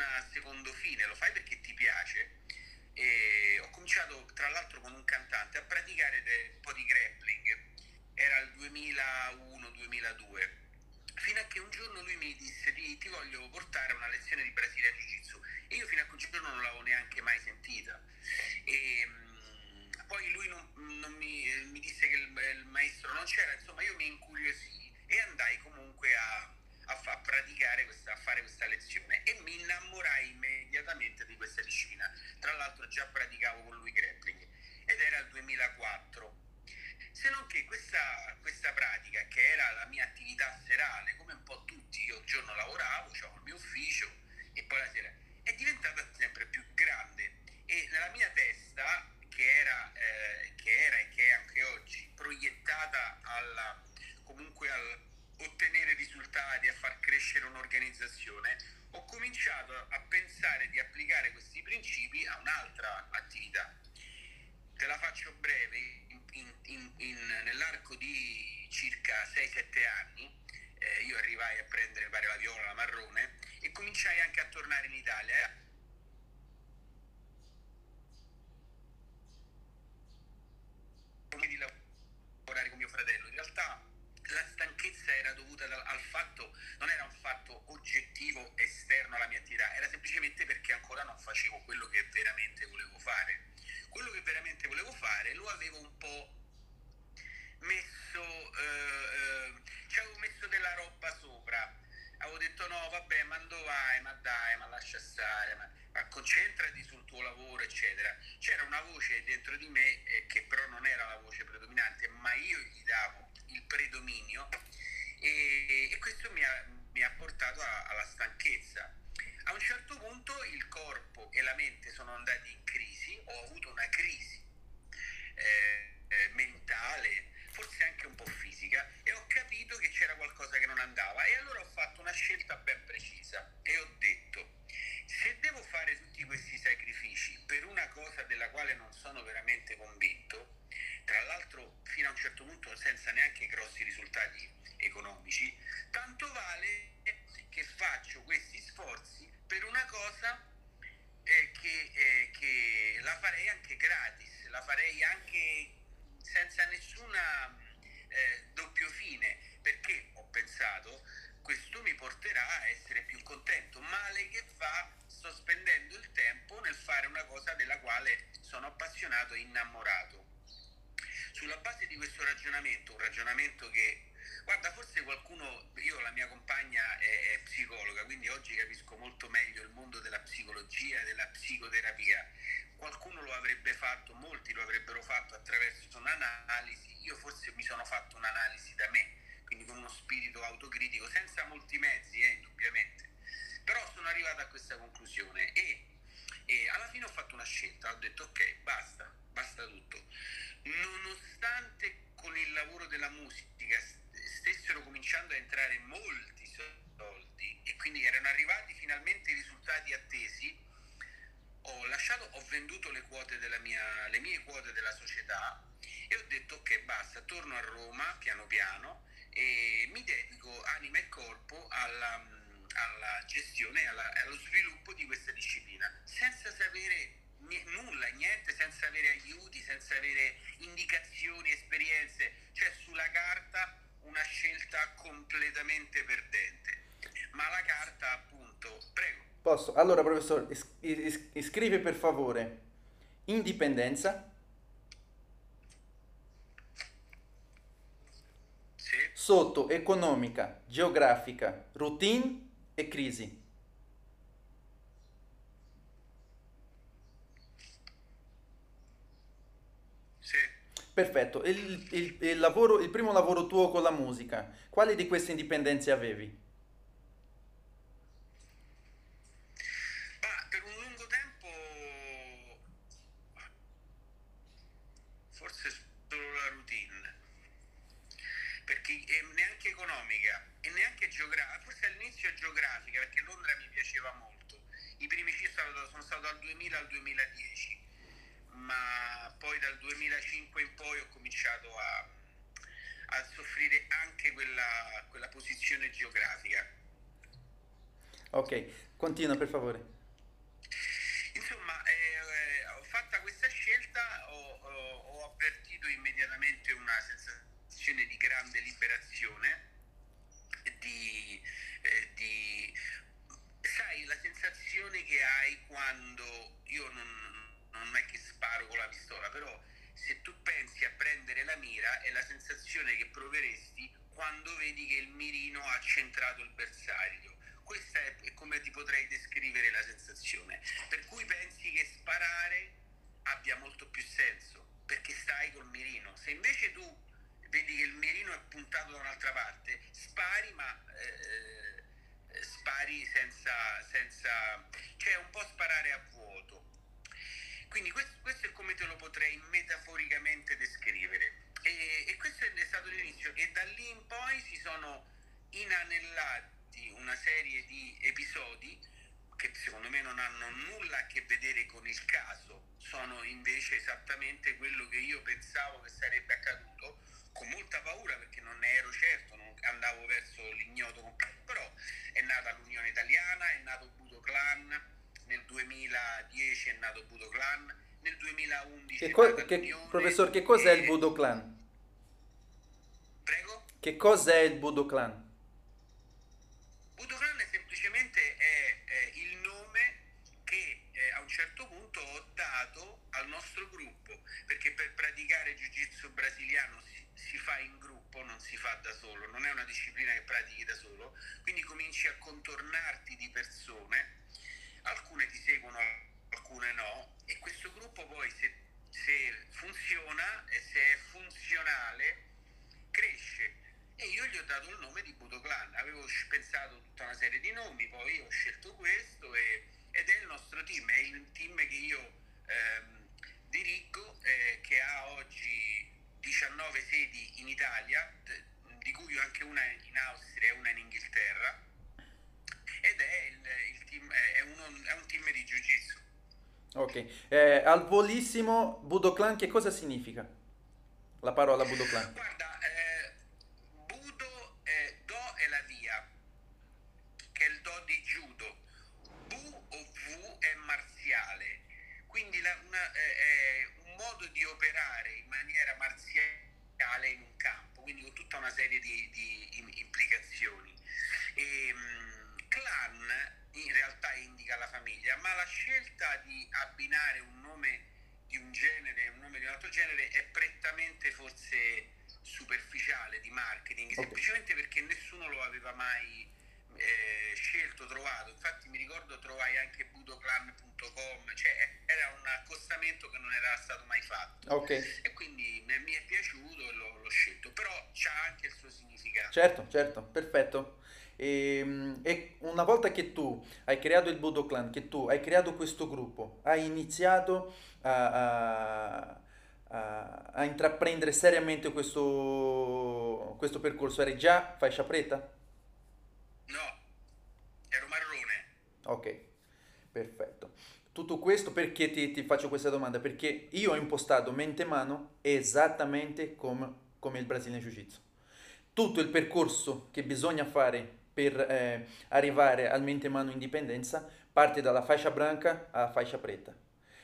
a secondo fine, lo fai perché ti piace. E ho cominciato tra l'altro con un cantante a praticare de, un po' di grappling, era il 2001-2002, fino a che un giorno lui mi disse ti, ti voglio portare a una lezione di Brasile Jiu-Jitsu e io fino a quel giorno non l'avevo neanche mai sentita. E, mh, poi lui non, non mi, mi, disse che il, il maestro non c'era, insomma io mi incuriosì e andai comunque a a, fa, a praticare questa, a fare questa lezione e mi innamorai immediatamente di questa disciplina. Tra l'altro già praticavo con lui grappling ed era il 2004. Se non che questa, questa pratica, che era la mia attività serale, come un po' tutti, io il giorno lavoravo, avevo il mio ufficio e poi la sera, è diventata sempre più grande e nella mia testa, che era, eh, che era e che è anche oggi proiettata alla, comunque al, ottenere risultati, a far crescere un'organizzazione, ho cominciato a pensare di applicare questi principi a un'altra attività. Te la faccio breve, in, in, in, nell'arco di circa 6-7 anni eh, io arrivai a prendere pare la viola, la marrone e cominciai anche a tornare in Italia. Eh. di lavorare con mio fratello. In realtà la stanchezza era dovuta al fatto, non era un fatto oggettivo esterno alla mia attività, era semplicemente perché ancora non facevo quello che veramente volevo fare. Quello che veramente volevo fare lo avevo un po' messo, eh, eh, ci avevo messo della roba sopra. Avevo detto no, vabbè, ma dove vai, ma dai, ma lascia stare, ma, ma, concentrati sul tuo lavoro, eccetera. C'era una voce dentro di me eh, che però non era la voce predominante, ma io gli davo il predominio e, e questo mi ha, mi ha portato a, alla stanchezza. A un certo punto il corpo e la mente sono andati in crisi, ho avuto una crisi eh, eh, mentale, forse anche un po' fisica, e ho capito che c'era qualcosa che non andava. E allora ho fatto una scelta ben precisa e ho detto, se devo fare tutti questi sacrifici per una cosa della quale non sono veramente convinto, tra l'altro fino a un certo punto senza neanche grossi risultati economici, tanto vale che faccio questi sforzi per una cosa eh, che, eh, che, la farei anche gratis, la farei anche senza nessuna eh, doppio fine, perché ho pensato questo mi porterà a essere più contento. Male che fa, sto spendendo il tempo nel fare una cosa della quale sono appassionato e innamorato. Sulla base di questo ragionamento, un ragionamento che, guarda, forse qualcuno, io la mia compagna è, è psicologa, quindi oggi capisco molto meglio il mondo della psicologia, della psicoterapia. Qualcuno lo avrebbe fatto, molti lo avrebbero fatto attraverso un'analisi, io forse mi sono fatto un'analisi da me, quindi con uno spirito autocritico, senza molti mezzi, eh, indubbiamente. Però sono arrivato a questa conclusione e, e alla fine ho fatto una scelta, ho detto ok, basta, basta tutto nonostante con il lavoro della musica stessero cominciando a entrare molti soldi e quindi erano arrivati finalmente i risultati attesi, ho lasciato, ho venduto le quote della mia, le mie quote della società e ho detto ok basta, torno a Roma piano piano e mi dedico anima e corpo alla, alla gestione, alla, allo sviluppo di questa disciplina, senza sapere nulla, niente, senza avere aiuti, senza avere indicazioni, esperienze, cioè sulla carta una scelta completamente perdente. Ma la carta appunto, prego. Posso? Allora professore, is- is- iscrivi per favore indipendenza. Sì. Sotto economica, geografica, routine e crisi. Perfetto, il, il, il, lavoro, il primo lavoro tuo con la musica, quali di queste indipendenze avevi? Ma per un lungo tempo forse solo la routine, perché neanche economica e neanche geografica, forse all'inizio geografica perché Londra mi piaceva molto, i primi C sono stato dal 2000 al 2010 ma poi dal 2005 in poi ho cominciato a, a soffrire anche quella, quella posizione geografica. Ok, continua per favore. Insomma, eh, ho fatta questa scelta, ho, ho, ho avvertito immediatamente una sensazione di grande liberazione, di, eh, di la sensazione che hai quando io non, non è che sparo con la pistola, però se tu pensi a prendere la mira è la sensazione che proveresti quando vedi che il mirino ha centrato il bersaglio. Questa è, come ti potrei descrivere la sensazione. Per cui pensi che sparare abbia molto più senso, perché stai col mirino. Se invece tu vedi che il mirino è puntato da un'altra parte, spari ma eh spari senza, senza... cioè un po' sparare a vuoto. Quindi questo, questo è come te lo potrei metaforicamente descrivere. E, e questo è stato l'inizio e da lì in poi si sono inanellati una serie di episodi che secondo me non hanno nulla a che vedere con il caso, sono invece esattamente quello che io pensavo che sarebbe accaduto, con molta paura perché non ne ero certo, non andavo verso l'ignoto completo, però è nata l'Unione Italiana, è nato Budo Clan, nel 2010 è nato Budo Clan, nel 2011 che è co- che, professor, che cos'è il e- Budo Clan? Prego? Che cos'è il Budo Clan? Budokan semplicemente è, è il nome che eh, a un certo punto ho dato al nostro gruppo, perché per praticare jiu-jitsu brasiliano si, si fa in gruppo, non si fa da solo, non è una disciplina che pratichi da solo, quindi cominci a contornarti di persone, alcune ti seguono, alcune no, e questo gruppo poi se, se funziona e se è funzionale cresce e io gli ho dato il nome di Budo Clan. Avevo pensato tutta una serie di nomi, poi ho scelto questo e- ed è il nostro team, è il team che io ehm, dirigo, eh, che ha oggi 19 sedi in Italia, di cui anche una in Austria e una in Inghilterra. Ed è, il, il team, è, uno- è un team di Jiu-Jitsu. Ok, eh, al volissimo Budo Clan che cosa significa? La parola Budo Clan. Guarda, tutta una serie di, di im- implicazioni. E, mm, clan in realtà indica la famiglia, ma la scelta di abbinare un nome di un genere e un nome di un altro genere è prettamente forse superficiale di marketing, Ok. semplicemente perché nessuno lo aveva mai eh, scelto, trovato. Infatti mi ricordo trovai anche budoclan.com, cioè era un accostamento che non era stato mai fatto. Ok, E quindi mi è piaciuto e l'ho, l'ho scelto, però c'ha anche il suo significato. certo, certo, perfetto. E, e una volta che tu hai creato il Budo Clan, che tu hai creato questo gruppo, hai iniziato a, a- a- a intraprendere seriamente questo, questo percorso, eri già fascia preta? No, ero marrone. Ok, perfetto. Tutto questo perché ti, ti faccio questa domanda? Perché io ho impostato mente-mano esattamente come, come il Brazilian Jiu-Jitsu. Tutto il percorso che bisogna fare per eh, arrivare al mente-mano indipendenza parte dalla fascia bianca alla fascia preta.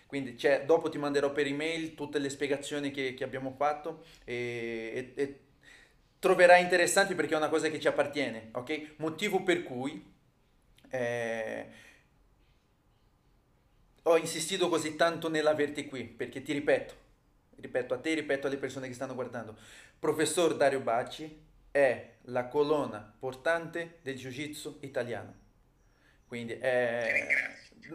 Quindi c'è- dopo ti manderò per email tutte le spiegazioni che, che abbiamo fatto e, e- e troverai interessanti perché è una cosa che ci appartiene, ok? Motivo per cui eh, ho insistito così tanto nell'averti qui, perché ti ripeto, ripeto a te, ripeto alle persone che stanno guardando, professor Dario Bacci è la colonna portante del Jiu-Jitsu italiano. Quindi è...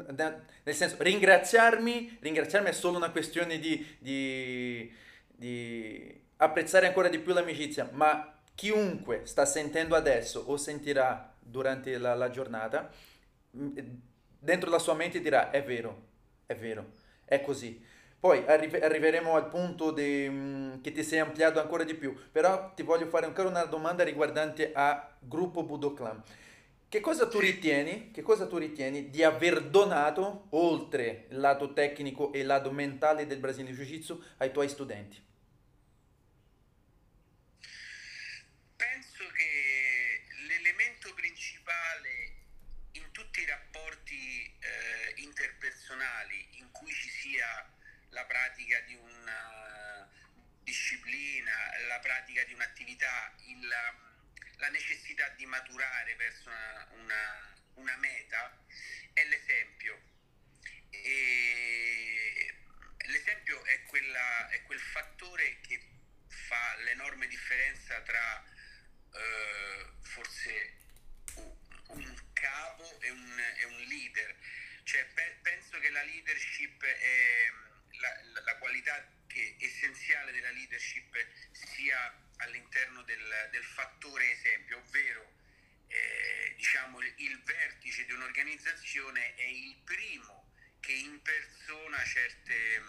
da- Nel senso, ringraziarmi, ringraziarmi è solo una questione di, di- di apprezzare ancora di più l'amicizia, ma chiunque sta sentendo adesso o sentirà durante la, la giornata, mh, dentro la sua mente dirà è vero, è vero, è così. Poi arri- arriveremo al punto di, mh, che ti sei ampliato ancora di più, però ti voglio fare ancora una domanda riguardante a Gruppo Budo Clan. Che cosa tu ritieni, che cosa tu ritieni di aver donato, oltre il lato tecnico e il lato mentale del Brasilian Jiu-Jitsu, ai tuoi studenti? Penso che l'elemento principale in tutte personali in cui ci sia la pratica di una disciplina, la pratica di un'attività, il, la necessità di maturare verso una, una, una meta, è l'esempio. E l'esempio è, quella, è quel fattore che fa l'enorme differenza tra eh, forse un capo e un, e un leader. Cioè, pe- penso che la leadership è la, la, qualità che essenziale della leadership sia all'interno del, del fattore esempio, ovvero eh, diciamo, il vertice di un'organizzazione è il primo che impersona certe,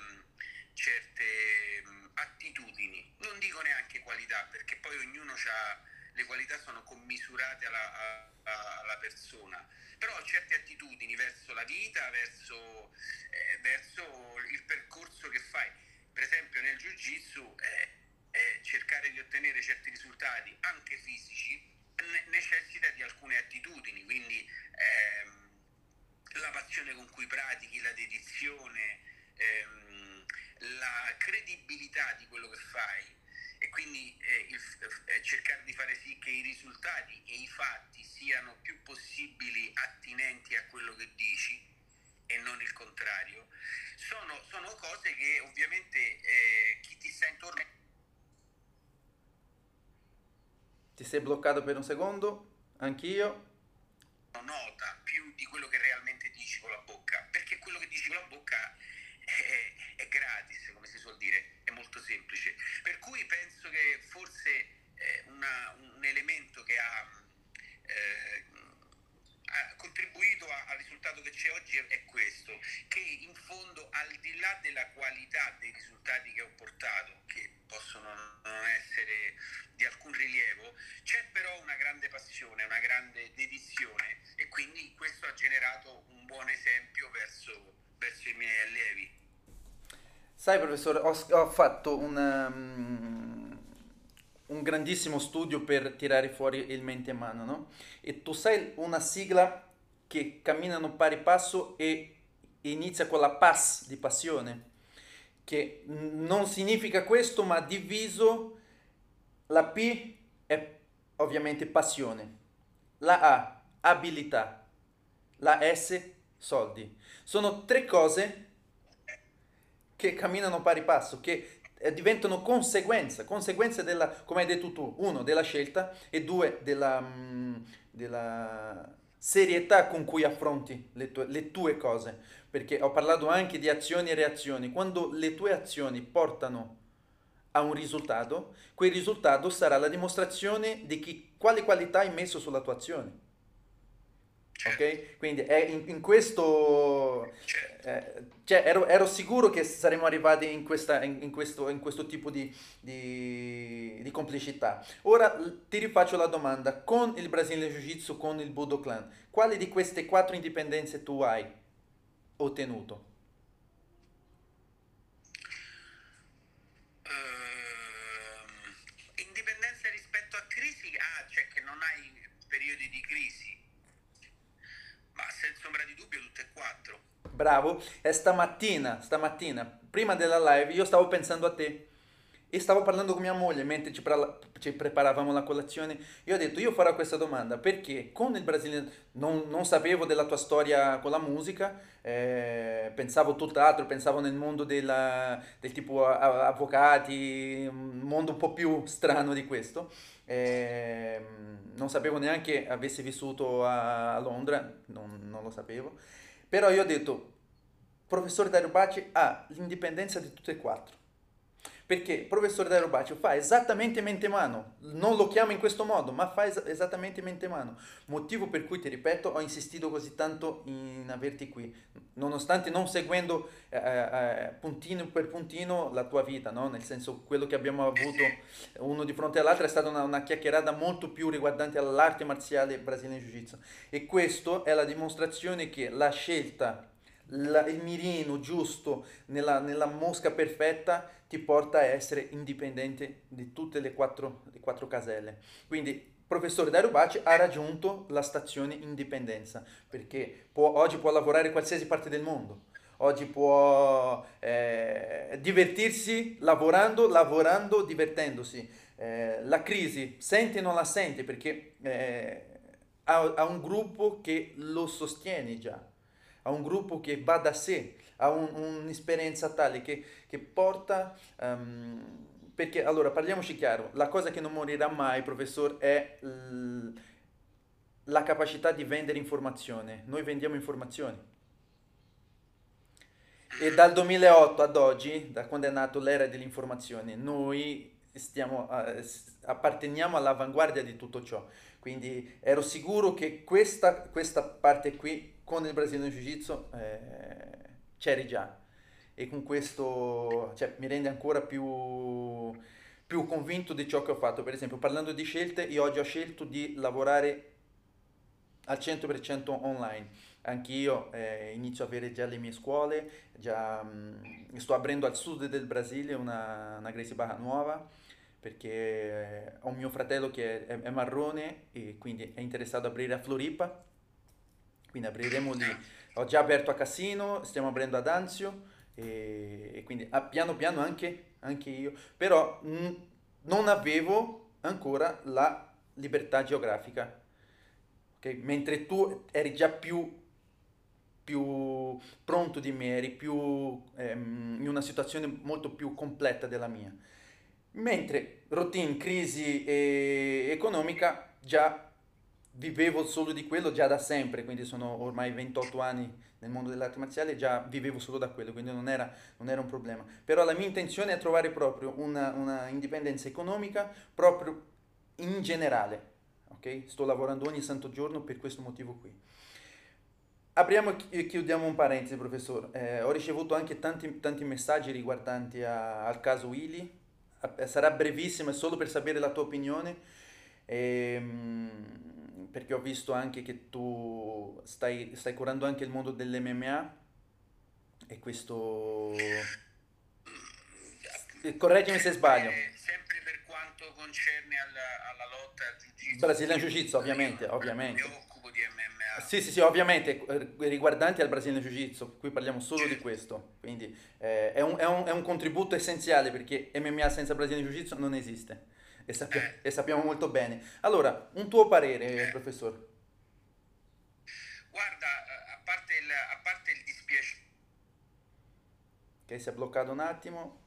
certe attitudini, non dico neanche qualità, perché poi ognuno ha le qualità sono commisurate alla, alla, alla persona, però certe attitudini verso la vita, verso, eh, verso il percorso che fai. Per esempio nel Jiu-Jitsu eh, eh, cercare di ottenere certi risultati anche fisici ne- necessita di alcune attitudini, quindi ehm, la passione con cui pratichi, la dedizione, ehm, la credibilità di quello che fai e quindi eh, il, eh, cercare di fare sì che i risultati e i fatti siano più possibili attinenti a quello che dici e non il contrario, sono, sono cose che ovviamente eh, chi ti sta intorno... Ti sei bloccato per un secondo? Anch'io? Nota più di quello che realmente dici con la bocca, perché quello che dici con la bocca è, è gratis, come si suol dire, è molto semplice. Per cui penso che forse eh, una, un elemento che ha, eh, ha contribuito a, al risultato che c'è oggi è, è, questo, che in fondo al di là della qualità dei risultati che ho portato, che possono non essere di alcun rilievo, c'è però una grande passione, una grande dedizione e quindi questo ha generato un buon esempio verso, verso i miei allievi. Sai professore, ho, ho fatto un, um, un, grandissimo studio per tirare fuori il mente in mano, no? E tu sai una sigla che camminano pari passo e inizia con la pass di passione, che non significa questo, ma diviso la P è ovviamente passione, la A abilità, la S soldi. Sono tre cose che camminano pari passo, che eh, diventano conseguenza, conseguenze della, come hai detto tu, uno, della scelta e due, della, mm, della serietà con cui affronti le tue, le tue cose. Perché ho parlato anche di azioni e reazioni. Quando le tue azioni portano a un risultato, quel risultato sarà la dimostrazione di chi, quale qualità hai messo sulla tua azione. Ok? Quindi è in, in questo... Eh, cioè, ero, ero, sicuro che saremmo arrivati in, questa, in, in, questo, in questo, tipo di, di, di, complicità. Ora ti rifaccio la domanda, con il Brasile Jiu-Jitsu, con il Budo Clan, quali di queste quattro indipendenze tu hai ottenuto? Uh, indipendenza rispetto a crisi, ah, cioè che non hai periodi di crisi ma senza ombra di dubbio tutte e quattro. Bravo. E stamattina, stamattina, prima della live, io stavo pensando a te. E stavo parlando con mia moglie mentre ci, pre- ci preparavamo la colazione. Io ho detto, io farò questa domanda perché con il brasiliano non, non sapevo della tua storia con la musica, eh, pensavo tutt'altro, pensavo nel mondo della, del tipo avvocati, un mondo un po' più strano di questo. Eh, non sapevo neanche avessi vissuto a, Londra, non, non, lo sapevo. Però io ho detto, professore Dario Baci ha l'indipendenza di tutte e quattro. Perché il professore Dario Baccio fa esattamente mente mano, non lo chiama in questo modo, ma fa es- esattamente mente mano. Motivo per cui, ti ripeto, ho insistito così tanto in averti qui, nonostante non seguendo eh, eh, puntino per puntino la tua vita, no? nel senso quello che abbiamo avuto uno di fronte all'altro è stata una, una chiacchierata molto più riguardante all'arte marziale brasiliana jiu-jitsu. E questo è la dimostrazione che la scelta la, il mirino giusto nella, nella, mosca perfetta ti porta a essere indipendente di tutte le quattro, le quattro caselle. Quindi professore Dario Baci ha raggiunto la stazione indipendenza perché può, oggi può lavorare in qualsiasi parte del mondo. oggi può eh, divertirsi lavorando, lavorando, divertendosi. Eh, la crisi sente o non la sente perché eh, ha, ha, un gruppo che lo sostiene già, ha un gruppo che va da sé, ha un, un'esperienza tale che, che porta... Um, perché allora parliamoci chiaro, la cosa che non morirà mai, professor, è l- la capacità di vendere informazione. Noi vendiamo informazioni. E dal 2008 ad oggi, da quando è nato l'era dell'informazione, noi stiamo, uh, apparteniamo all'avanguardia di tutto ciò. Quindi ero sicuro che questa, questa parte qui con il Brasiliano Jiu-Jitsu eh, c'eri già e con questo cioè, mi rende ancora più, più convinto di ciò che ho fatto. Per esempio, parlando di scelte, io oggi ho scelto di lavorare al 100% online. Anch'io eh, inizio a avere già le mie scuole, già mh, mm, sto aprendo al sud del Brasile una, una Gracie Barra nuova perché eh, ho un mio fratello che è, è, marrone e quindi è interessato ad aprire a Floripa, quindi apriremo lì. Ho già aperto a Cassino, stiamo aprendo ad Anzio e, e quindi ah, piano piano anche, anche io, però mh, non avevo ancora la libertà geografica, okay? mentre tu eri già più, più pronto di me, eri più, ehm, in una situazione molto più completa della mia. Mentre routine, crisi e economica già vivevo solo di quello già da sempre, quindi sono ormai 28 anni nel mondo delle arti marziali, già vivevo solo da quello, quindi non era, non era un problema. Però la mia intenzione è trovare proprio una, una indipendenza economica proprio in generale, ok? Sto lavorando ogni santo giorno per questo motivo qui. Apriamo e chiudiamo un parentesi, professore. Eh, ho ricevuto anche tanti, tanti messaggi riguardanti a, al caso Willy. Sarà brevissimo, è solo per sapere la tua opinione. Ehm, perché ho visto anche che tu stai, stai curando anche il mondo dell'MMA e questo... Correggimi se sbaglio. Sempre per quanto concerne alla, alla lotta al jiu-jitsu. Brasilian Jiu-Jitsu, ovviamente, ovviamente. Mi occupo di MMA. Sì, sì, sì, ovviamente, eh, riguardanti al Brasilian Jiu-Jitsu, qui parliamo solo di questo, quindi eh, è, un, è, un, è un contributo essenziale perché MMA senza Brasilian Jiu-Jitsu non esiste e, sappia- eh. e sappiamo molto bene. Allora, un tuo parere, eh. professore? Guarda, a parte il, a parte il dispiacere... Ok, si è bloccato un attimo.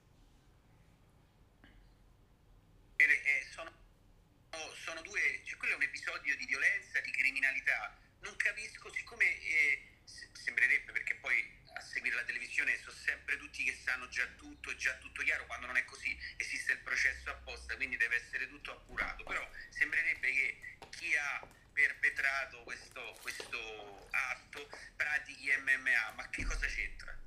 Eh, sono, sono due... Cioè, quello è un episodio di violenza, di criminalità. Non capisco, siccome eh, sembrerebbe, perché seguire la televisione sono sempre tutti che sanno già tutto, è già tutto chiaro, quando non è così esiste il processo apposta, quindi deve essere tutto appurato, però sembrerebbe che chi ha perpetrato questo, questo atto pratichi MMA, ma che cosa c'entra?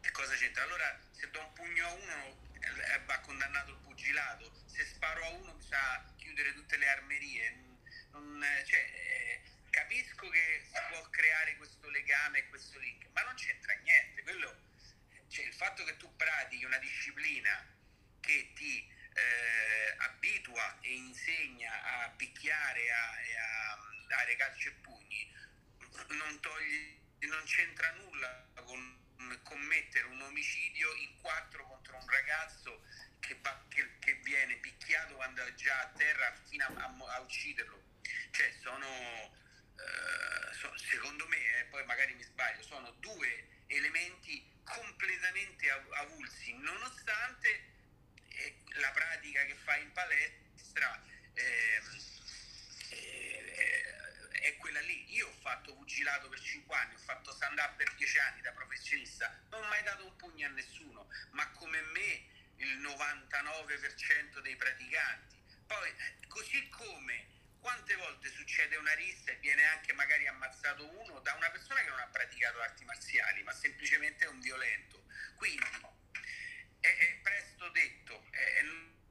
Che cosa c'entra? Allora se do un pugno a uno eh, va condannato il pugilato, se sparo a uno bisogna chiudere tutte le armerie, non, cioè, eh, capisco che si può creare questo legame questo link, ma non c'entra niente. Quello, cioè, il fatto che tu pratichi una disciplina che ti eh, abitua e insegna a picchiare e a, a dare calci e pugni, non, togli, non c'entra nulla con commettere un omicidio in quattro contro un ragazzo che, va, che, che viene picchiato quando è già a terra fino a, a, a ucciderlo. Cioè, sono eh, secondo me, eh, poi magari mi sbaglio, sono due elementi completamente avulsi, nonostante eh, la pratica che fai in palestra ehm, eh, è quella lì. Io ho fatto pugilato per 5 anni, ho fatto stand-up per 10 anni da professionista, non ho mai dato un pugno a nessuno, ma come me il 99% dei praticanti. Poi, così come quante volte succede una rissa e viene anche magari ammazzato uno da una persona che non ha praticato arti marziali, ma semplicemente è un violento. Quindi è, è presto detto, è,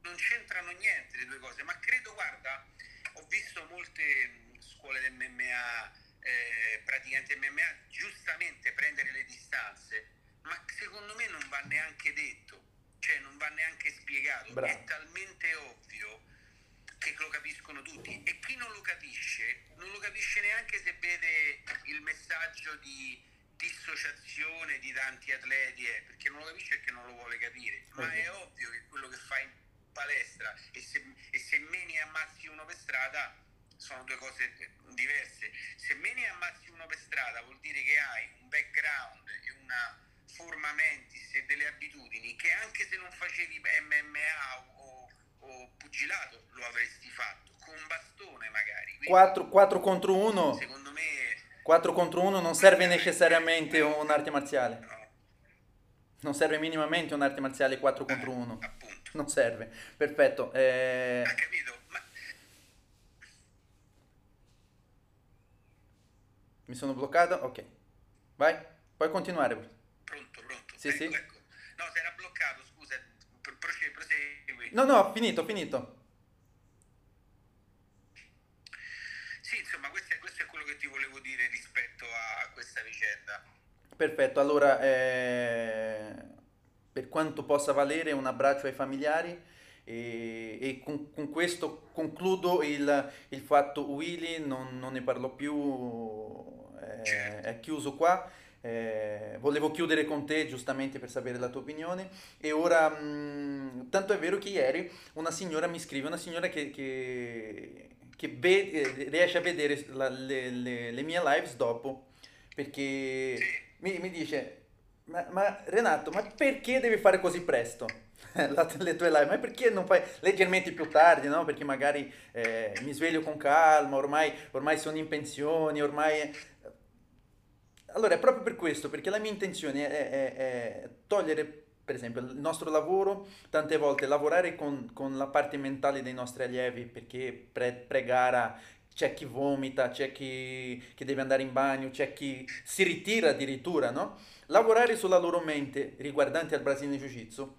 non c'entrano niente le due cose, ma credo, guarda, ho visto molte scuole del MMA, eh, praticanti MMA, giustamente prendere le distanze, ma secondo me non va neanche detto, cioè non va neanche spiegato, Bravo. è talmente ovvio che lo capiscono tutti. E chi non lo capisce non lo capisce neanche se vede il messaggio di, dissociazione di tanti atleti è perché non lo capisce perché non lo vuole capire, ma è ovvio che quello che fai in palestra e se, e se meni e ammazzi uno per strada sono due cose diverse. Se meni e ammazzi uno per strada vuol dire che hai un background e una forma mentis e delle abitudini che anche se non facevi MMA o, pugilato lo avresti fatto, con un bastone magari. 4, 4 contro 1. Secondo me 4 contro 1 non serve necessariamente un'arte marziale. Non serve minimamente un'arte marziale 4 contro 1. appunto. Non serve. Perfetto. Eh, Ha capito? Ma mi sono bloccato? Ok. Vai. Puoi continuare. pronto, pronto. Sì, ecco, sì. ecco. No, si era bloccato, scusa. Pro- Procedi, prosegui. No, no, ho finito, finito. Sì, insomma, questo è, questo è quello che ti volevo dire rispetto a questa vicenda. Perfetto, allora eh, per quanto possa valere un abbraccio ai familiari e, e con, con questo concludo il, il fatto Willy, non, non ne parlo più, eh, è chiuso qua. Eh, volevo chiudere con te giustamente per sapere la tua opinione e ora, mh, tanto è vero che ieri una signora mi scrive, una signora che, che, che ve- eh, riesce a vedere la- le, le- le mie lives dopo perché mi, mi dice, ma, ma Renato, ma perché devi fare così presto? La- le tue live, ma perché non fai leggermente più tardi, no? Perché magari eh, mi sveglio con calma, ormai, ormai sono in pensione, ormai... Allora è proprio per questo, perché la mia intenzione è, è- è togliere, per esempio, il nostro lavoro, tante volte lavorare con, con la parte mentale dei nostri allievi, perché pre, pre-gara c'è chi vomita, c'è chi, chi deve andare in bagno, c'è chi si ritira addirittura, no? Lavorare sulla loro mente riguardante al Brasilian Jiu-Jitsu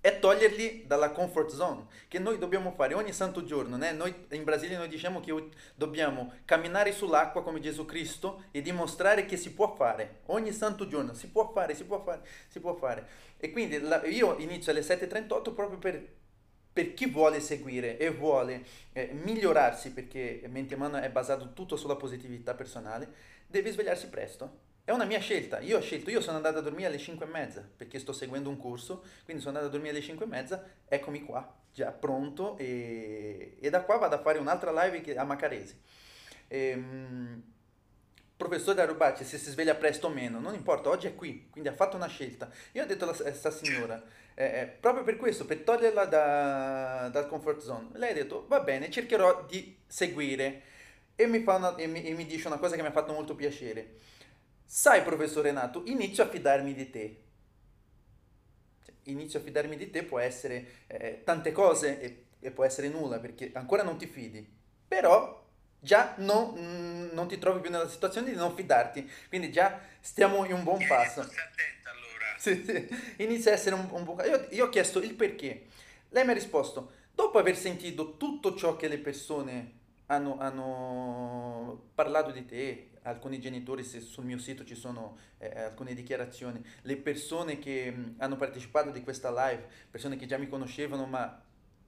è toglierli dalla comfort zone che noi dobbiamo fare ogni santo giorno, né? Noi in Brasile noi diciamo che dobbiamo camminare sull'acqua come Gesù Cristo e dimostrare che si può fare ogni santo giorno, si può fare, si può fare, si può fare. E quindi la- io inizio alle 7.38 proprio per, per chi vuole seguire e vuole eh, migliorarsi, perché mente umana è basato tutto sulla positività personale, deve svegliarsi presto. È una mia scelta, io ho scelto, io sono andato a dormire alle 5 e mezza perché sto seguendo un corso, quindi sono andato a dormire alle 5 e mezza, eccomi qua, già pronto e, e da qua vado a fare un'altra live a Macaresi. Ehm, professor Darubacci, se si sveglia presto o meno, non importa, oggi è qui, quindi ha fatto una scelta. Io ho detto a questa signora, eh, eh, proprio per questo, per toglierla da- dal comfort zone, lei ha detto, va bene, cercherò di seguire. E mi, una- e mi- e mi dice una cosa che mi ha fatto molto piacere. Sai, professor Renato, inizio a fidarmi di te. Cioè, Inizio a fidarmi di te può essere eh, tante cose e, e può essere nulla perché ancora non ti fidi, però già no- mm, non ti trovi più nella situazione di non fidarti, quindi già stiamo in un buon passo. attenta allora. Sì, sì. Inizia a essere un, un buon... Io, io ho chiesto il perché. Lei mi ha risposto, dopo aver sentito tutto ciò che le persone hanno, hanno parlato di te, alcuni genitori, se sul mio sito ci sono eh, alcune dichiarazioni, le persone che mh, hanno partecipato di questa live, persone che già mi conoscevano ma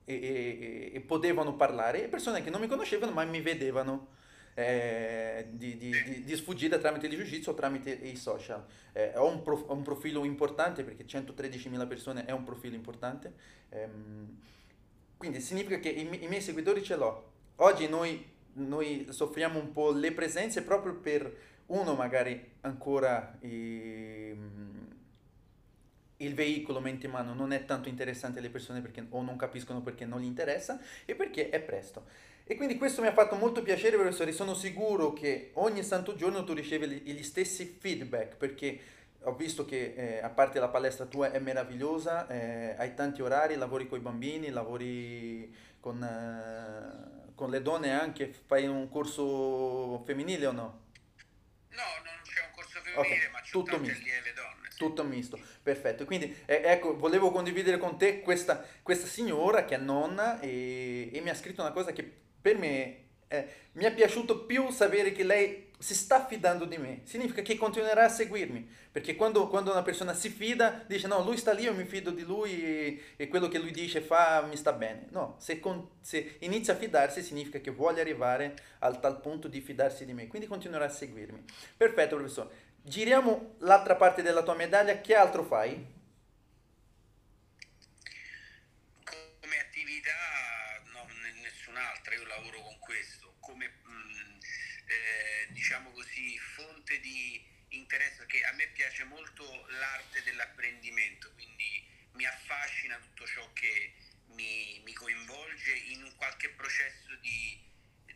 e, e- e potevano parlare, e persone che non mi conoscevano ma mi vedevano eh, di, di, di, di sfuggita tramite il jiu-jitsu o tramite i social. Eh, ho, un prof- ho un profilo importante perché 113.000 persone è un profilo importante, ehm, quindi significa che i, i miei seguitori ce l'ho. Oggi noi, noi soffriamo un po' le presenze proprio per uno magari ancora ehm, il veicolo mente in mano non è tanto interessante alle persone perché o non capiscono perché non gli interessa e perché è presto. E quindi questo mi ha fatto molto piacere, professore. Sono sicuro che ogni santo giorno tu ricevi gli stessi feedback perché ho visto che eh, a parte la palestra tua è meravigliosa, eh, hai tanti orari, lavori con i bambini, lavori con, eh, con le donne anche, fai un corso femminile o no? No, non c'è un corso femminile, Ok, ma c'è tutto tante misto. allieve donne. sì. Tutto misto, perfetto. Quindi eh, ecco, volevo condividere con te questa, questa signora che è nonna e, e mi ha scritto una cosa che per me eh, mi è piaciuto più sapere che lei si sta fidando di me. Significa che continuerà a seguirmi, perché quando, quando una persona si fida dice no, lui sta lì, io mi fido di lui e, e quello che lui dice fa mi sta bene. No, se, con- se inizia a fidarsi significa che vuole arrivare al tal punto di fidarsi di me, quindi continuerà a seguirmi. Perfetto, professore. Giriamo l'altra parte della tua medaglia, che altro fai? Piace molto l'arte dell'apprendimento, quindi mi affascina tutto ciò che mi, mi coinvolge in un qualche processo di,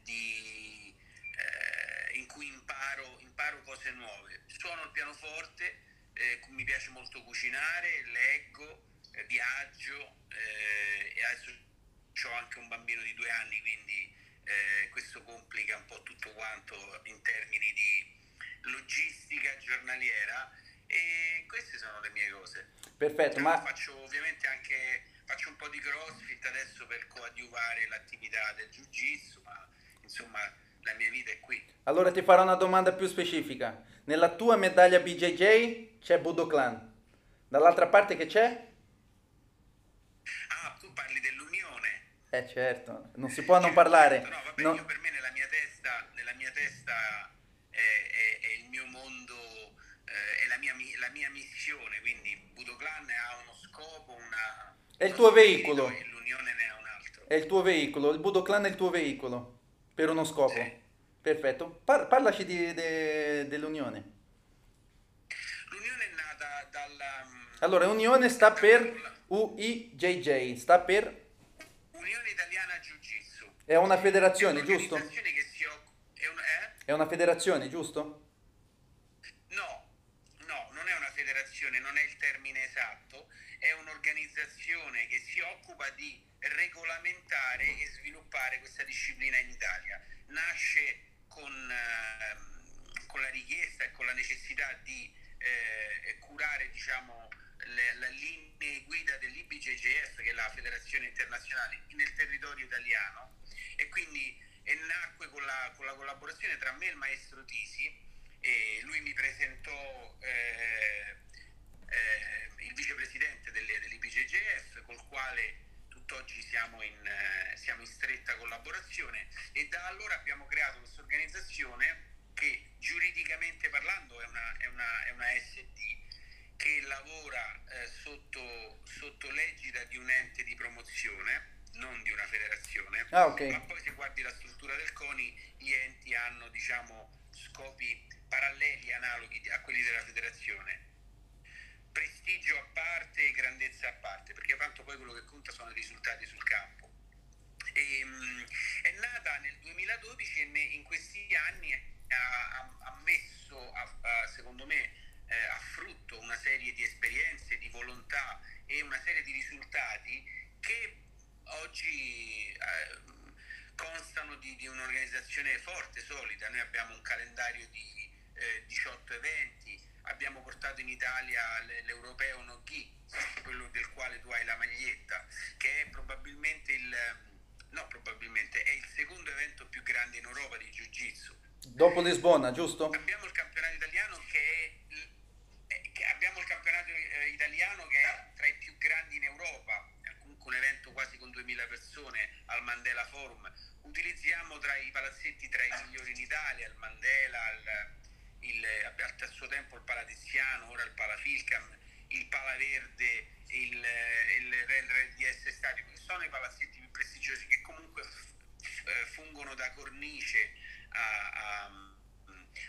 di eh, in cui imparo, imparo, cose nuove. Suono il pianoforte, eh, mi piace molto cucinare, leggo, eh, viaggio eh, e adesso ho anche un bambino di due anni, quindi eh, questo complica un po' tutto quanto in termini di logistica giornaliera e queste sono le mie cose. Perfetto, ma faccio ovviamente anche faccio un po' di crossfit adesso per coadiuvare l'attività del jiu-jitsu, ma insomma la mia vita è qui. Allora ti farò una domanda più specifica. Nella tua medaglia BJJ c'è Budo Clan. Dall'altra parte che c'è? Ah, tu parli dell'unione. Eh certo, non si può non parlare. No, vabbè, no. io per me nella mia testa, nella mia testa è il tuo veicolo. L'Unione ne ha un altro. È il tuo veicolo, il Budo Clan è il tuo veicolo per uno scopo. Sì. Perfetto. Par- parlaci di, de- dell'Unione. L'Unione è nata dalla... Mm, allora, Unione sta per UIJJ, sta per... Unione Italiana Jiu-Jitsu. È una federazione, è giusto? Che si occupa... È, un... eh? è una federazione, giusto? No, no, non è una federazione, non è il termine esatto è un'organizzazione che si occupa di regolamentare e sviluppare questa disciplina in Italia. Nasce con, eh, con la richiesta e con la necessità di eh, curare diciamo, le, le, linee guida dell'IBJJF, che è la federazione internazionale, nel territorio italiano e quindi e nacque con la, con la, collaborazione tra me e il maestro Tisi e lui mi presentò eh, eh, il vicepresidente delle, dell'IPGGF col quale tutt'oggi siamo in, eh, siamo in stretta collaborazione. E da allora abbiamo creato questa organizzazione che giuridicamente parlando è una, è una, è una SD che lavora eh, sotto, sotto l'egida di un ente di promozione non di una federazione, ah, okay. ma poi se guardi la struttura del CONI gli enti hanno diciamo, scopi paralleli, analoghi a quelli della federazione prestigio a parte e grandezza a parte, perché tanto poi quello che conta sono i risultati sul campo. E, um, è nata nel 2012 e in questi anni ha, ha messo, a, secondo me, eh, a frutto una serie di esperienze, di volontà e una serie di risultati che oggi eh, constano di, di, un'organizzazione forte, solida. Noi abbiamo un calendario di eh, 18 eventi, portato in Italia l'europeo Noghi, quello del quale tu hai la maglietta, che è probabilmente il, no probabilmente, è il secondo evento più grande in Europa di Jiu-Jitsu. Dopo Lisbona, giusto? Abbiamo il campionato italiano che è, che abbiamo il campionato eh, italiano che è tra i più grandi in Europa, comunque un evento quasi con 2000 persone al Mandela Forum. Utilizziamo tra i palazzetti tra i migliori in Italia, il Mandela, il il, al terzo tempo il Palatiziano, ora il Palafilcam, il Palaverde, il, il, RDS Stadio, che sono i palazzetti più prestigiosi che comunque eh, fungono da cornice a, a,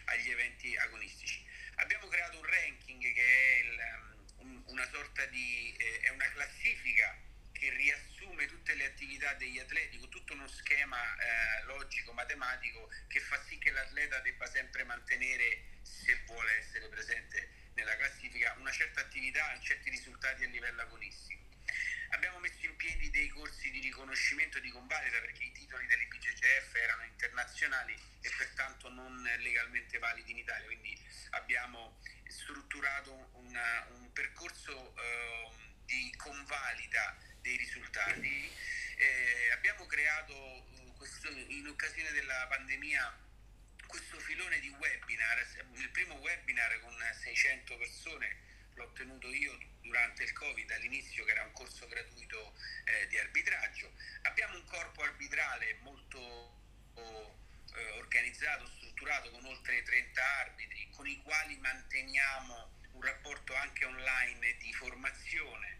agli eventi agonistici. Abbiamo creato un ranking che è il, una sorta di eh, è una classifica che riassume tutte le attività degli atleti con tutto uno schema eh, logico, matematico che fa sì che l'atleta debba sempre mantenere, se vuole essere presente nella classifica, una certa attività, certi risultati a livello agonistico. Abbiamo messo in piedi dei corsi di riconoscimento di convalida perché i titoli dell'IPGCF erano internazionali e pertanto non legalmente validi in Italia, quindi abbiamo strutturato una, un percorso eh, di convalida dei risultati. Eh, abbiamo creato uh, questo, in occasione della pandemia questo filone di webinar, il primo webinar con 600 persone l'ho tenuto io durante il Covid all'inizio che era un corso gratuito eh, di arbitraggio. Abbiamo un corpo arbitrale molto eh, organizzato, strutturato con oltre 30 arbitri, con i quali manteniamo un rapporto anche online di formazione.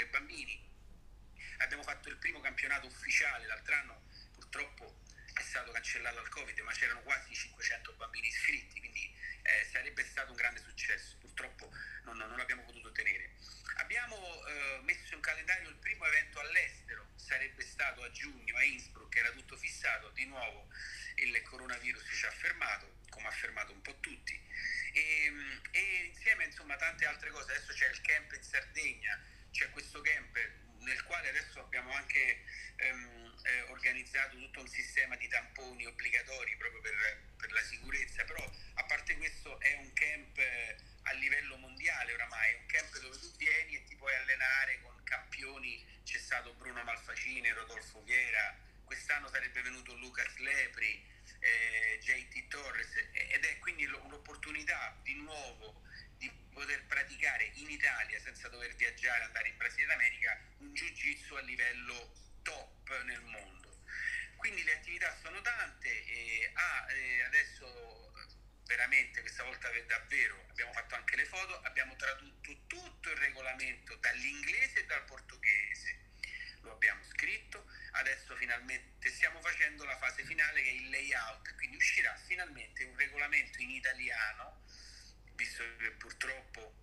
i bambini. Abbiamo fatto il primo campionato ufficiale l'altro anno, purtroppo è stato cancellato dal Covid, ma c'erano quasi 500 bambini iscritti, quindi eh, sarebbe stato un grande successo. Purtroppo non, non l'abbiamo potuto ottenere. Abbiamo eh, messo in calendario il primo evento all'estero, sarebbe stato a giugno a Innsbruck, era tutto fissato, di nuovo il coronavirus ci ha fermato, come ha fermato un po' tutti. E, e insieme insomma tante altre cose, adesso c'è il camp in Sardegna, c'è questo camp nel quale adesso abbiamo anche ehm, eh, organizzato tutto un sistema di tamponi obbligatori proprio per, per, la sicurezza, però a parte questo è un camp eh, a livello mondiale oramai, un camp dove tu vieni e ti puoi allenare con campioni, c'è stato Bruno Malfacine, Rodolfo Viera, quest'anno sarebbe venuto Lucas Lepri, eh, JT Torres ed è quindi un'opportunità di nuovo di poter praticare in Italia senza dover viaggiare, andare in Brasile ed America, un jiu-jitsu a livello top nel mondo. Quindi le attività sono tante e ah, eh, adesso veramente questa volta davvero abbiamo fatto anche le foto, abbiamo tradotto tutto il regolamento dall'inglese e dal portoghese, lo abbiamo scritto, adesso finalmente stiamo facendo la fase finale che è il layout, quindi uscirà finalmente un regolamento in italiano, visto che purtroppo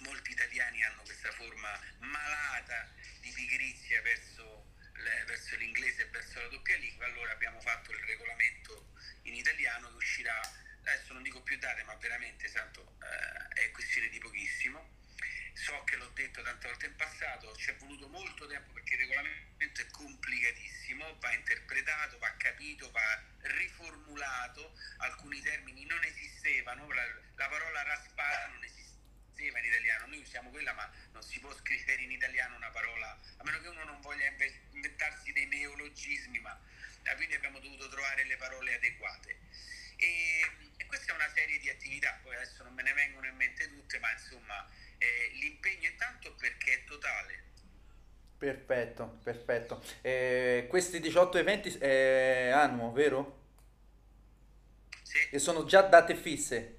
molti italiani hanno questa forma malata di pigrizia verso, verso l'inglese e verso la doppia lingua, allora abbiamo fatto il regolamento in italiano che uscirà adesso non dico più date, ma veramente santo, eh, è questione di pochissimo. So che l'ho detto tante volte in passato, ci è voluto molto tempo perché il regolamento è complicatissimo, va interpretato, va capito, va riformulato, alcuni termini non esistevano, la, la parola raspata non esisteva in italiano, noi usiamo quella ma non si può scrivere in italiano una parola, a meno che uno non voglia inventarsi dei neologismi, ma quindi abbiamo dovuto trovare le parole adeguate. E, e, questa è una serie di attività, poi adesso non me ne vengono in mente tutte, ma insomma eh, l'impegno è tanto perché è totale. Perfetto, perfetto. Eh, questi 18 eventi è annuo, vero? Sì. E sono già date fisse?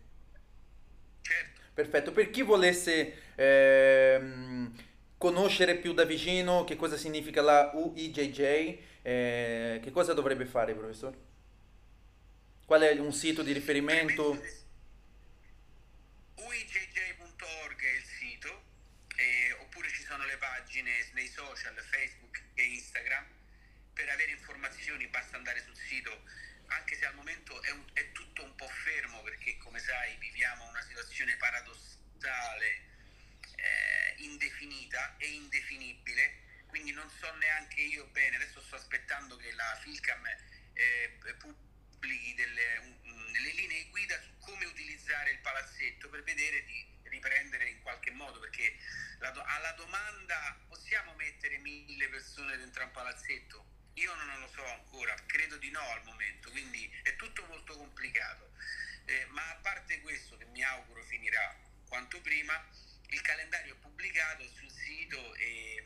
Certo. Perfetto. Per chi volesse ehm, conoscere più da vicino che cosa significa la UIJJ, eh, che cosa dovrebbe fare, professore? Qual è un sito di riferimento? uijj.org è il sito, eh, oppure ci sono le pagine nei social, Facebook e Instagram. Per avere informazioni basta andare sul sito, anche se al momento è, un, è tutto un po' fermo perché come sai viviamo una situazione paradossale, eh, indefinita e indefinibile, quindi non so neanche io bene, adesso sto aspettando che la Filcam eh, pubblichi delle, delle linee guida su come utilizzare il palazzetto per vedere di riprendere in qualche modo, perché la, alla domanda possiamo mettere mille persone dentro un palazzetto? Io non lo so ancora, credo di no al momento, quindi è tutto molto complicato. Eh, ma a parte questo, che mi auguro finirà quanto prima, il calendario è pubblicato sul sito e,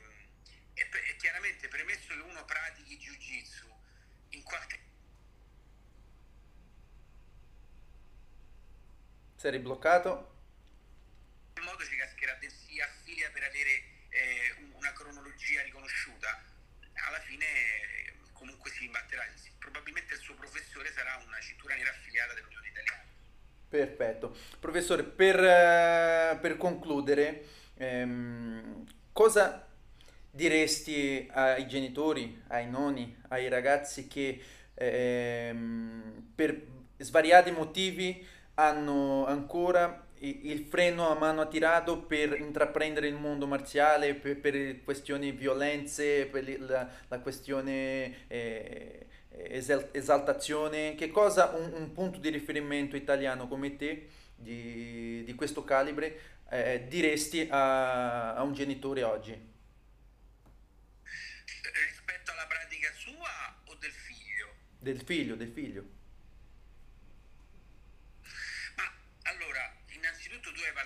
e, e chiaramente premesso che uno pratichi jiu-jitsu in qualche Sei ribloccato? In modo si cascherà, si affilia per avere eh, una cronologia riconosciuta. Alla fine comunque si imbatterà. Probabilmente il suo professore sarà una cintura nera affiliata dell'Unione Italiana. Perfetto. Professore, per, eh, per concludere, ehm, cosa diresti ai genitori, ai nonni, ai ragazzi che ehm, per svariati motivi hanno ancora il freno a mano attirato per intraprendere il mondo marziale, per, per questioni violenze, per la, la questione eh, esaltazione. Che cosa un, un, punto di riferimento italiano come te, di, di questo calibre, eh, diresti a, a un genitore oggi? Rispetto alla pratica sua o del figlio? Del figlio, del figlio.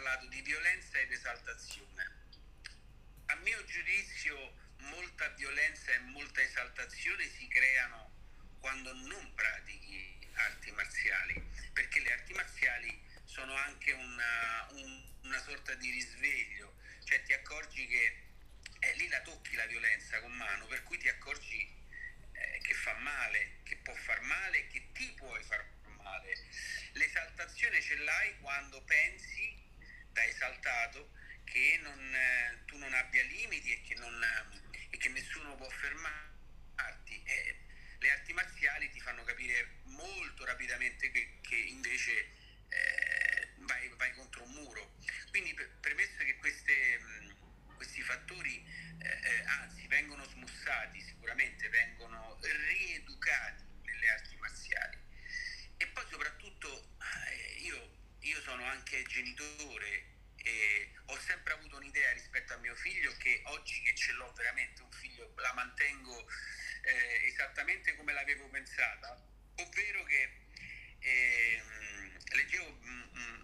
parlato di violenza ed esaltazione. A mio giudizio molta violenza e molta esaltazione si creano quando non pratichi arti marziali, perché le arti marziali sono anche una, un, una sorta di risveglio, cioè ti accorgi che eh, lì la tocchi la violenza con mano, per cui ti accorgi eh, che fa male, che può far male, che ti puoi far male. L'esaltazione ce l'hai quando pensi da esaltato che non, eh, tu non abbia limiti e che, non, e che nessuno può fermarti. E le arti marziali ti fanno capire molto rapidamente che, che invece eh, vai, vai, contro un muro. Quindi premesso che queste, questi fattori eh, eh, anzi vengono smussati sicuramente, vengono rieducati nelle arti marziali. E poi soprattutto eh, io, io sono anche genitore e ho sempre avuto un'idea rispetto a mio figlio che oggi che ce l'ho veramente un figlio la mantengo eh, esattamente come l'avevo pensata, ovvero che eh, leggevo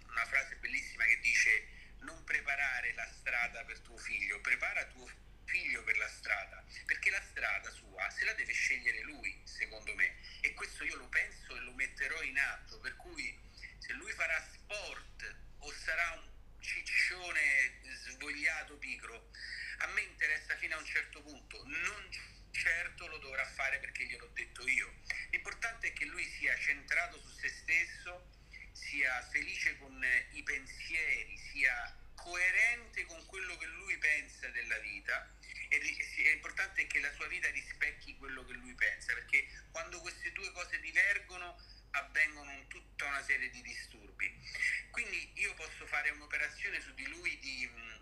una frase bellissima che dice non preparare la strada per tuo figlio, prepara tuo figlio per la strada, perché la strada sua se la deve scegliere lui, secondo me, e questo io lo penso e lo metterò in atto, per cui se lui farà sport o sarà un ciccione svogliato pigro, a me interessa fino a un certo punto, non certo lo dovrà fare perché gliel'ho detto io. L'importante è che lui sia centrato su se stesso, sia felice con i pensieri, sia coerente con quello che lui pensa della vita e è importante che la sua vita rispecchi quello che lui pensa, perché quando queste due cose divergono avvengono tutta una serie di disturbi. Quindi io posso fare un'operazione su di lui di mh,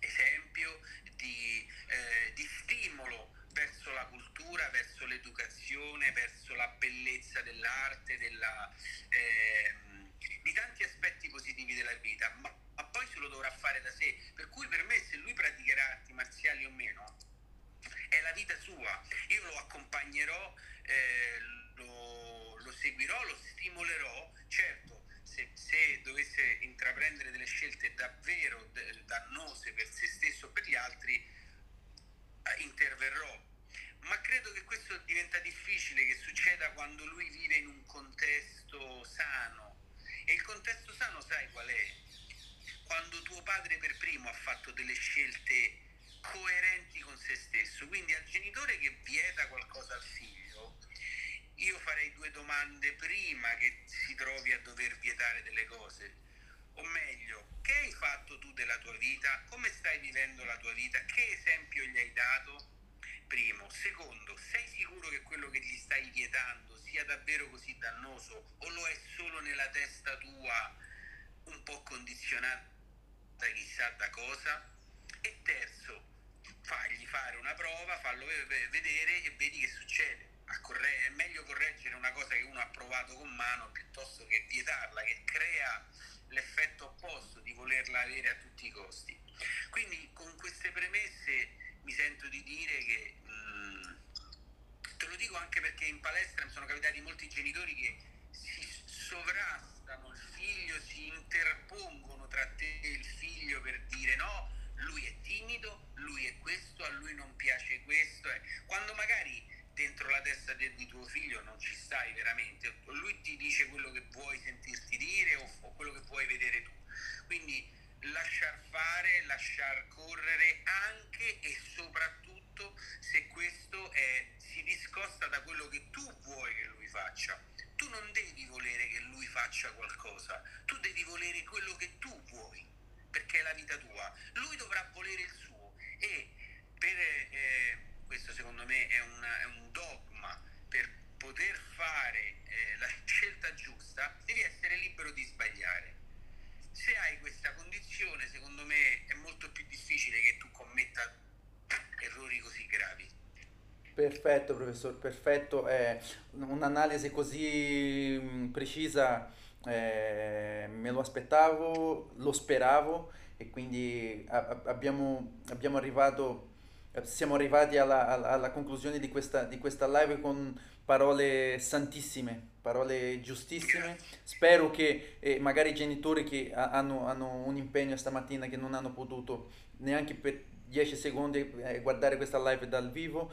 esempio, di, eh, di stimolo verso la cultura, verso l'educazione, verso la bellezza dell'arte, della, eh, di tanti aspetti positivi della vita, ma, ma, poi se lo dovrà fare da sé. Per cui per me se lui praticherà arti marziali o meno, è la vita sua. Io lo accompagnerò, eh, lo, lo, seguirò, lo stimolerò, certo. Se, se dovesse intraprendere delle scelte davvero dannose per se stesso o per gli altri, interverrò ma credo che questo diventa difficile che succeda quando lui vive in un contesto sano. E il contesto sano sai qual è? Quando tuo padre per primo ha fatto delle scelte coerenti con se stesso. Quindi al genitore che vieta qualcosa al figlio, io farei due domande prima che si trovi a dover vietare delle cose. O meglio, che hai fatto tu della tua vita? Come stai vivendo la tua vita? Che esempio gli hai dato? Primo. Secondo, sei sicuro che quello che gli stai vietando sia davvero così dannoso o lo è solo nella testa tua un po' condizionata chissà da cosa? E terzo, fagli fare una prova, fallo vedere e vedi che succede. Corre- è meglio correggere una cosa che uno ha provato con mano piuttosto che vietarla, che crea l'effetto opposto di volerla avere a tutti i costi. Quindi con queste premesse mi sento di dire che, mh, te lo dico anche perché in palestra mi sono capitati molti genitori che si sovrastano il figlio, si interpongono tra te e il figlio per dire no, lui è timido, lui è questo, a lui non piace questo. Eh. Quando magari dentro la testa di, di, tuo figlio non ci stai veramente, lui ti dice quello che vuoi sentirti dire o, o quello che vuoi vedere tu. Quindi lasciar fare, lasciar correre anche e soprattutto se questo è, si discosta da quello che tu vuoi che lui faccia. Tu non devi volere che lui faccia qualcosa, tu devi volere quello che tu vuoi, perché è la vita tua. Lui dovrà volere il suo e per, eh, questo secondo me è, una, è, un dogma, per poter fare eh, la scelta giusta devi essere libero di sbagliare se hai questa condizione, secondo me è molto più difficile che tu commetta errori così gravi. Perfetto, professor, perfetto. Eh, un'analisi così mm, precisa eh, me lo aspettavo, lo speravo e quindi a, abbiamo, abbiamo arrivato, siamo arrivati alla, alla, alla conclusione di questa, di questa live con parole santissime, parole giustissime. Spero che eh, magari i genitori che hanno, hanno, un impegno stamattina che non hanno potuto neanche per 10 secondi e guardare questa live dal vivo,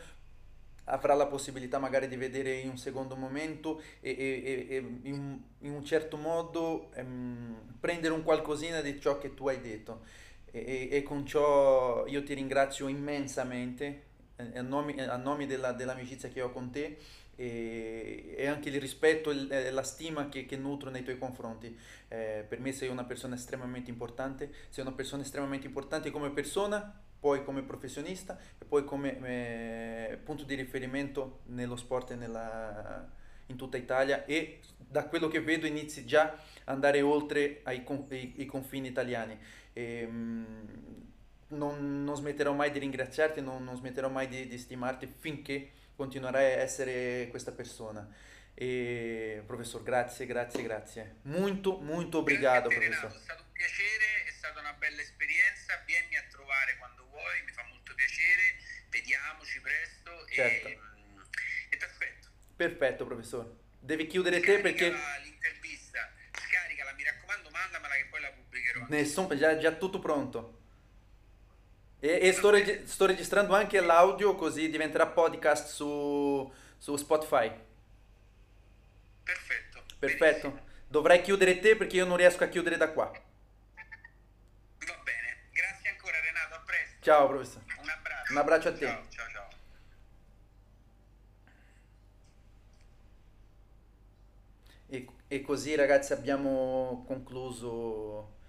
avrà la possibilità magari di vedere in un secondo momento e, e, e in, in, un certo modo ehm, prendere un qualcosina di ciò che tu hai detto. E, e con ciò io ti ringrazio immensamente eh, a nome, a nome della, dell'amicizia che ho con te e, e anche il rispetto e la stima che, che, nutro nei tuoi confronti. Eh, per me sei una persona estremamente importante, sei una persona estremamente importante come persona, poi come professionista e poi come eh, punto di riferimento nello sport e nella, in tutta Italia e da quello che vedo inizi già ad andare oltre ai, ai, ai confini italiani. E, mh, non, non, smetterò mai di ringraziarti, non, non smetterò mai di, di stimarti finché continuerai a essere questa persona. E professor, grazie, grazie, grazie. Molto, molto obrigado, grazie professor. Renato, è stato un piacere, è stata una bella esperienza. Vieni a trovare quando vuoi, mi fa molto piacere. Vediamoci presto certo. e, e ti aspetto. Perfetto, professor. Devi chiudere Scarica te perché l'intervista, scaricala, mi raccomando, mandamela che poi la pubblicherò. Nessun, già, già tutto pronto. E, e sto, reg- sto, registrando anche l'audio così diventerà podcast su, su Spotify. Perfetto. Perfetto. Benissimo. Dovrai chiudere te perché io non riesco a chiudere da qua. Va bene. Grazie ancora Renato, a presto. Ciao professore. Un abbraccio. Un abbraccio a te. Ciao, ciao, ciao. E, e così ragazzi abbiamo concluso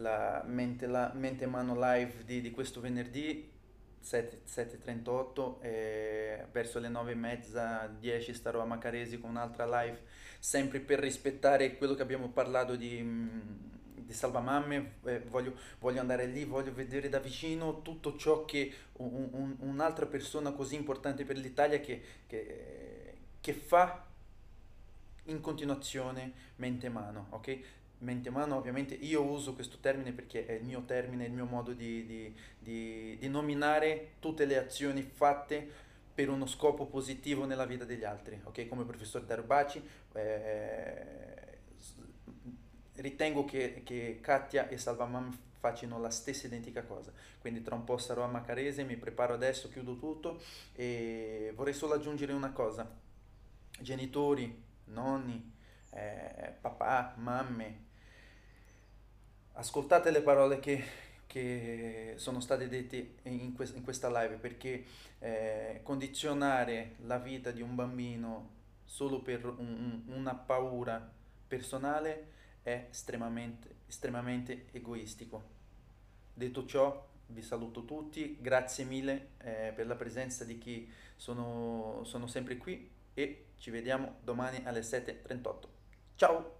la mente, la mente mano live di, di questo venerdì 7.38 e verso le 9.30 10 starò a Macaresi con un'altra live sempre per rispettare quello che abbiamo parlato di, mm, di Salvamamme voglio, voglio andare lì voglio vedere da vicino tutto ciò che un, un, un'altra persona così importante per l'Italia che, che, che fa in continuazione mente mano ok mente umana ovviamente io uso questo termine perché è il mio termine, il mio modo di, di, di, di nominare tutte le azioni fatte per uno scopo positivo nella vita degli altri, ok? Come professor Darbaci eh, ritengo che, che Katia e Salvamam facciano la stessa identica cosa, quindi tra un po' sarò a Macarese, mi preparo adesso, chiudo tutto e vorrei solo aggiungere una cosa, genitori, nonni, eh, papà, mamme, ascoltate le parole che, che sono state dette in, quest, in questa live perché eh, condizionare la vita di un bambino solo per un, una paura personale è estremamente, estremamente egoistico. Detto ciò, vi saluto tutti, grazie mille eh, per la presenza di chi sono, sono sempre qui e ci vediamo domani alle 7.38. Ciao!